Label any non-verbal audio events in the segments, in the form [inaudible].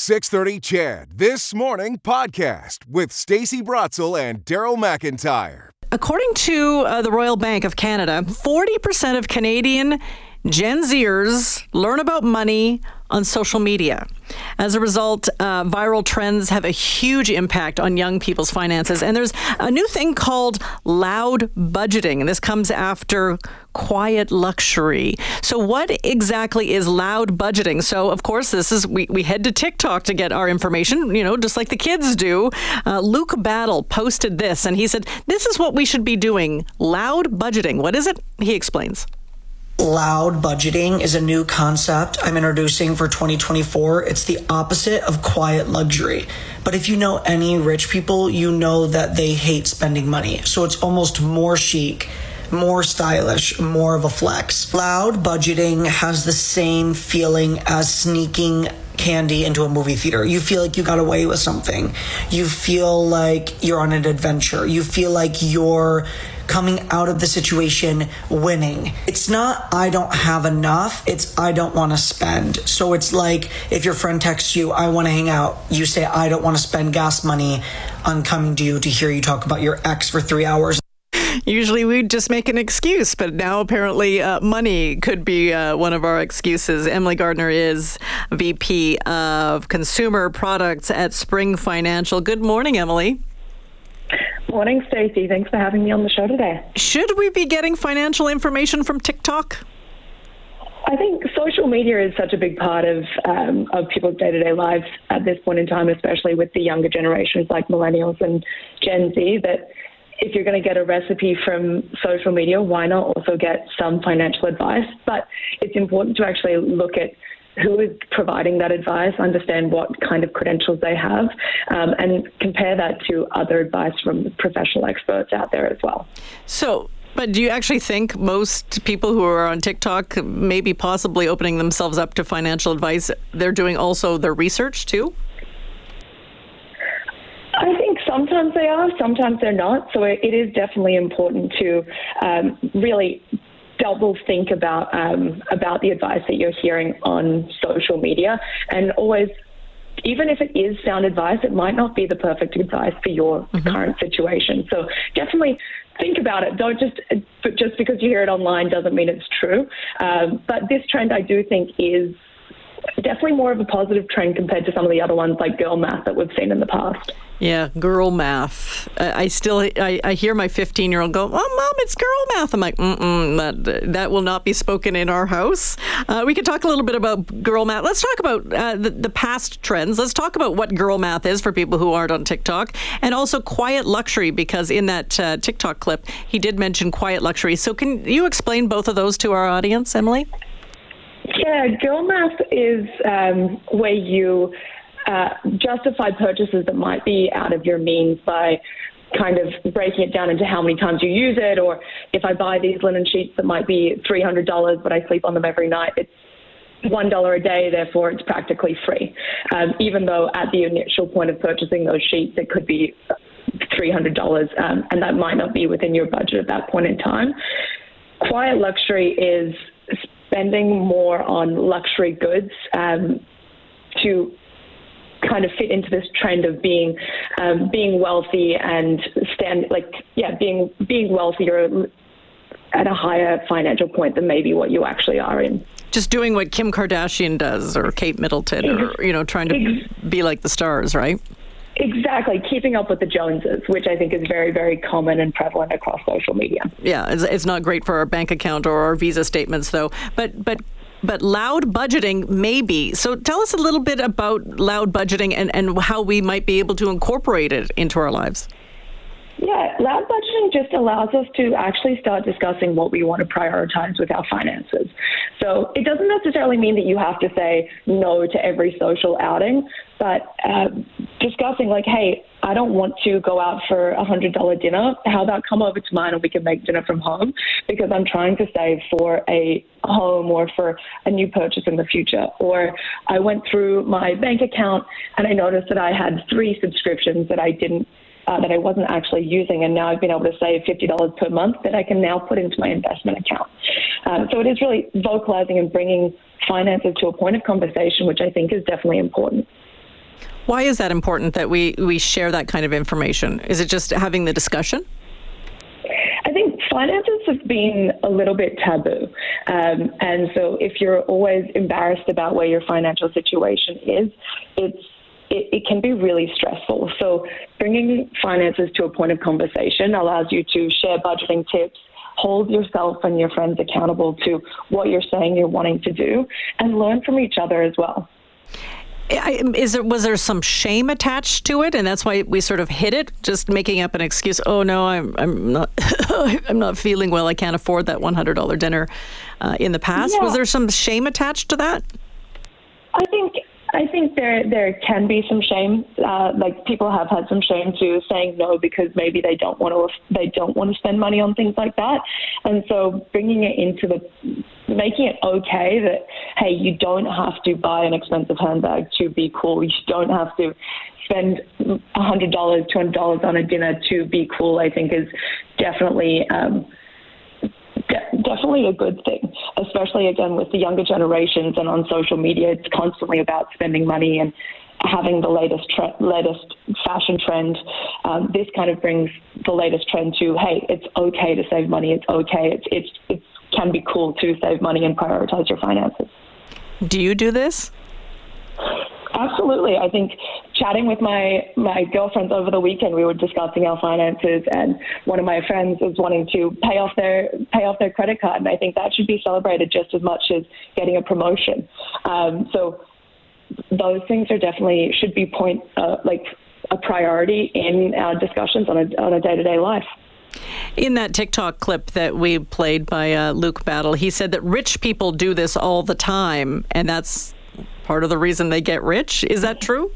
630 CHED This Morning podcast with Stacey Brotzel and Daryl McIntyre. According to uh, the Royal Bank of Canada, 40% of Canadian Gen Zers learn about money on social media. As a result, uh, viral trends have a huge impact on young people's finances. And there's a new thing called loud budgeting, and this comes after quiet luxury. So, what exactly is loud budgeting? So, of course, this is we, we head to TikTok to get our information, you know, just like the kids do. Uh, Luke Battle posted this, and he said, This is what we should be doing loud budgeting. What is it? He explains. Loud budgeting is a new concept I'm introducing for 2024. It's the opposite of quiet luxury. But if you know any rich people, you know that they hate spending money. So it's almost more chic, more stylish, more of a flex. Loud budgeting has the same feeling as sneaking candy into a movie theater. You feel like you got away with something. You feel like you're on an adventure. You feel like you're coming out of the situation winning. It's not, I don't have enough, it's, I don't want to spend. So it's like if your friend texts you, I want to hang out, you say, I don't want to spend gas money on coming to you to hear you talk about your ex for three hours. Usually we'd just make an excuse, but now apparently uh, money could be uh, one of our excuses. Emily Gardner is VP of Consumer Products at Spring Financial. Good morning, Emily. Morning, Stacey. Thanks for having me on the show today. Should we be getting financial information from TikTok? I think social media is such a big part of um, of people's day to day lives at this point in time, especially with the younger generations like millennials and Gen Z. That if you're going to get a recipe from social media, why not also get some financial advice? But it's important to actually look at who is providing that advice, understand what kind of credentials they have, um, and compare that to other advice from professional experts out there as well. So, but do you actually think most people who are on TikTok, maybe possibly opening themselves up to financial advice, they're doing also their research too? I think sometimes they are, sometimes they're not. So it, it is definitely important to um, really double think about um, about the advice that you're hearing on social media, and always. Even if it is sound advice, it might not be the perfect advice for your mm-hmm. current situation. So definitely think about it. Don't just just because you hear it online doesn't mean it's true. Um, but this trend, I do think, is definitely more of a positive trend compared to some of the other ones like girl math that we've seen in the past. Yeah, girl math. I, still I, I, hear my 15 year old go, "Oh, mom, it's girl math." I'm like, Mm-mm, that that will not be spoken in our house. Uh, we can talk a little bit about girl math. Let's talk about uh, the, the past trends. Let's talk about what girl math is for people who aren't on TikTok, and also quiet luxury because in that uh, TikTok clip he did mention quiet luxury. So can you explain both of those to our audience, Emily? Yeah, girl math is um, where you uh, justify purchases that might be out of your means by kind of breaking it down into how many times you use it, or if I buy these linen sheets that might be $300, but I sleep on them every night, it's one dollar a day, therefore it's practically free. Um, even though at the initial point of purchasing those sheets, it could be $300, um, and that might not be within your budget at that point in time. Quiet luxury is spending more on luxury goods um, to kind of fit into this trend of being um, being wealthy and stand like yeah being being wealthier at a higher financial point than maybe what you actually are in. Just doing what Kim Kardashian does or Kate Middleton or you know trying to be like the stars, right? Exactly, keeping up with the Joneses, which I think is very, very common and prevalent across social media. Yeah, it's, it's not great for our bank account or our Visa statements, though. But but but loud budgeting maybe. So tell us a little bit about loud budgeting and, and how we might be able to incorporate it into our lives. Yeah, loud budgeting just allows us to actually start discussing what we want to prioritize with our finances. So it doesn't necessarily mean that you have to say no to every social outing, but uh, discussing like, hey, I don't want to go out for a hundred dollar dinner. How about come over to mine and we can make dinner from home? Because I'm trying to save for a home or for a new purchase in the future. Or I went through my bank account and I noticed that I had three subscriptions that I didn't uh, that I wasn't actually using, and now I've been able to save $50 per month that I can now put into my investment account. Um, so it is really vocalizing and bringing finances to a point of conversation, which I think is definitely important. Why is that important that we, we share that kind of information? Is it just having the discussion? I think finances have been a little bit taboo. Um, and so if you're always embarrassed about where your financial situation is, it's it, it, can be really stressful. So, bringing finances to a point of conversation allows you to share budgeting tips, hold yourself and your friends accountable to what you're saying you're wanting to do, and learn from each other as well. Is there was there some shame attached to it, and that's why we sort of hid it, just making up an excuse? Oh no, I'm I'm not [laughs] I'm not feeling well. I can't afford that one hundred dollar dinner. Uh, in the past, yeah. was there some shame attached to that? Think there there can be some shame. Uh, like people have had some shame to saying no because maybe they don't want to they don't want to spend money on things like that. And so bringing it into the making it okay that hey you don't have to buy an expensive handbag to be cool. You don't have to spend a $100, $200 on a dinner to be cool, I think is definitely um, definitely a good thing, especially again with the younger generations and on social media. It's constantly about spending money and having the latest tre- latest fashion trend. Um, this kind of brings the latest trend to hey, it's okay to save money. It's okay. It's it's it can be cool to save money and prioritize your finances. Do you do this? Absolutely. I think chatting with my my girlfriends over the weekend, we were discussing our finances, and one of my friends was wanting to pay off their pay off their credit card, and I think that should be celebrated just as much as getting a promotion. Um, so those things are definitely should be point uh, like a priority in our discussions on a on a day to day life. In that TikTok clip that we played by uh, Luke Battle, he said that rich people do this all the time, and that's part of the reason they get rich. Is that true?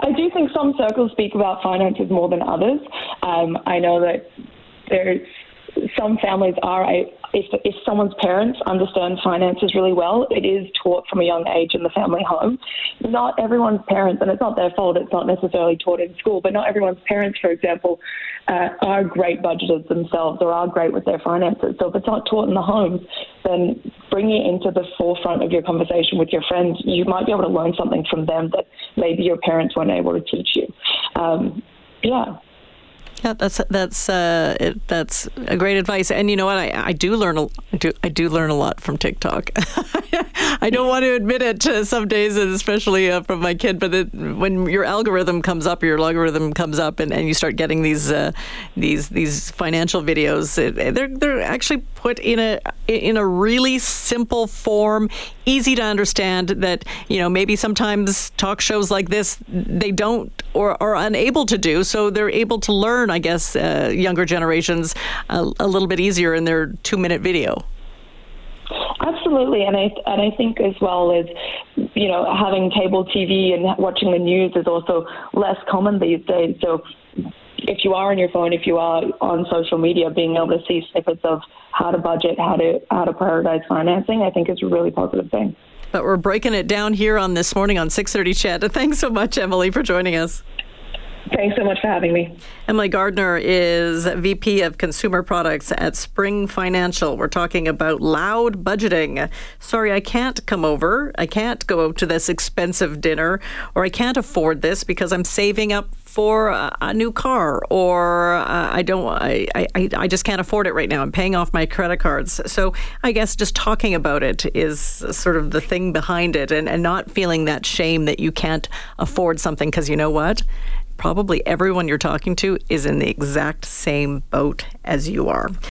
I do think some circles speak about finances more than others. Um, I know that there's some families are if, if someone's parents understand finances really well, it is taught from a young age in the family home. Not everyone's parents, and it's not their fault, it's not necessarily taught in school, but not everyone's parents, for example, uh, are great budgeters themselves or are great with their finances. So if it's not taught in the home, then bringing it into the forefront of your conversation with your friends, you might be able to learn something from them that maybe your parents weren't able to teach you. Um, yeah. Yeah, that's that's uh, it, that's a great advice. And you know what? I, I do learn a, I do I do learn a lot from TikTok. [laughs] I don't want to admit it to some days, especially uh, from my kid. But it, when your algorithm comes up, your algorithm comes up, and, and you start getting these uh, these these financial videos, it, they're they're actually put in a in a really simple form, easy to understand. That you know maybe sometimes talk shows like this they don't or are unable to do, so they're able to learn I guess, uh, younger generations a, a little bit easier in their two minute video. Absolutely, and I and I think as well as you know having cable TV and watching the news is also less common these days. So if you are on your phone, if you are on social media, being able to see snippets of how to budget, how to how to prioritize financing, I think is a really positive thing. But we're breaking it down here on this morning on 6:30 CHED. Thanks so much, Emily, for joining us. Thanks so much for having me. Emily Gardner is VP of Consumer Products at Spring Financial. We're talking about loud budgeting. Sorry, I can't come over. I can't go to this expensive dinner, or I can't afford this because I'm saving up for a, new car, or uh, I don't, I, I, I just can't afford it right now. I'm paying off my credit cards. So I guess just talking about it is sort of the thing behind it, and, and not feeling that shame that you can't afford something because you know what probably everyone you're talking to is in the exact same boat as you are.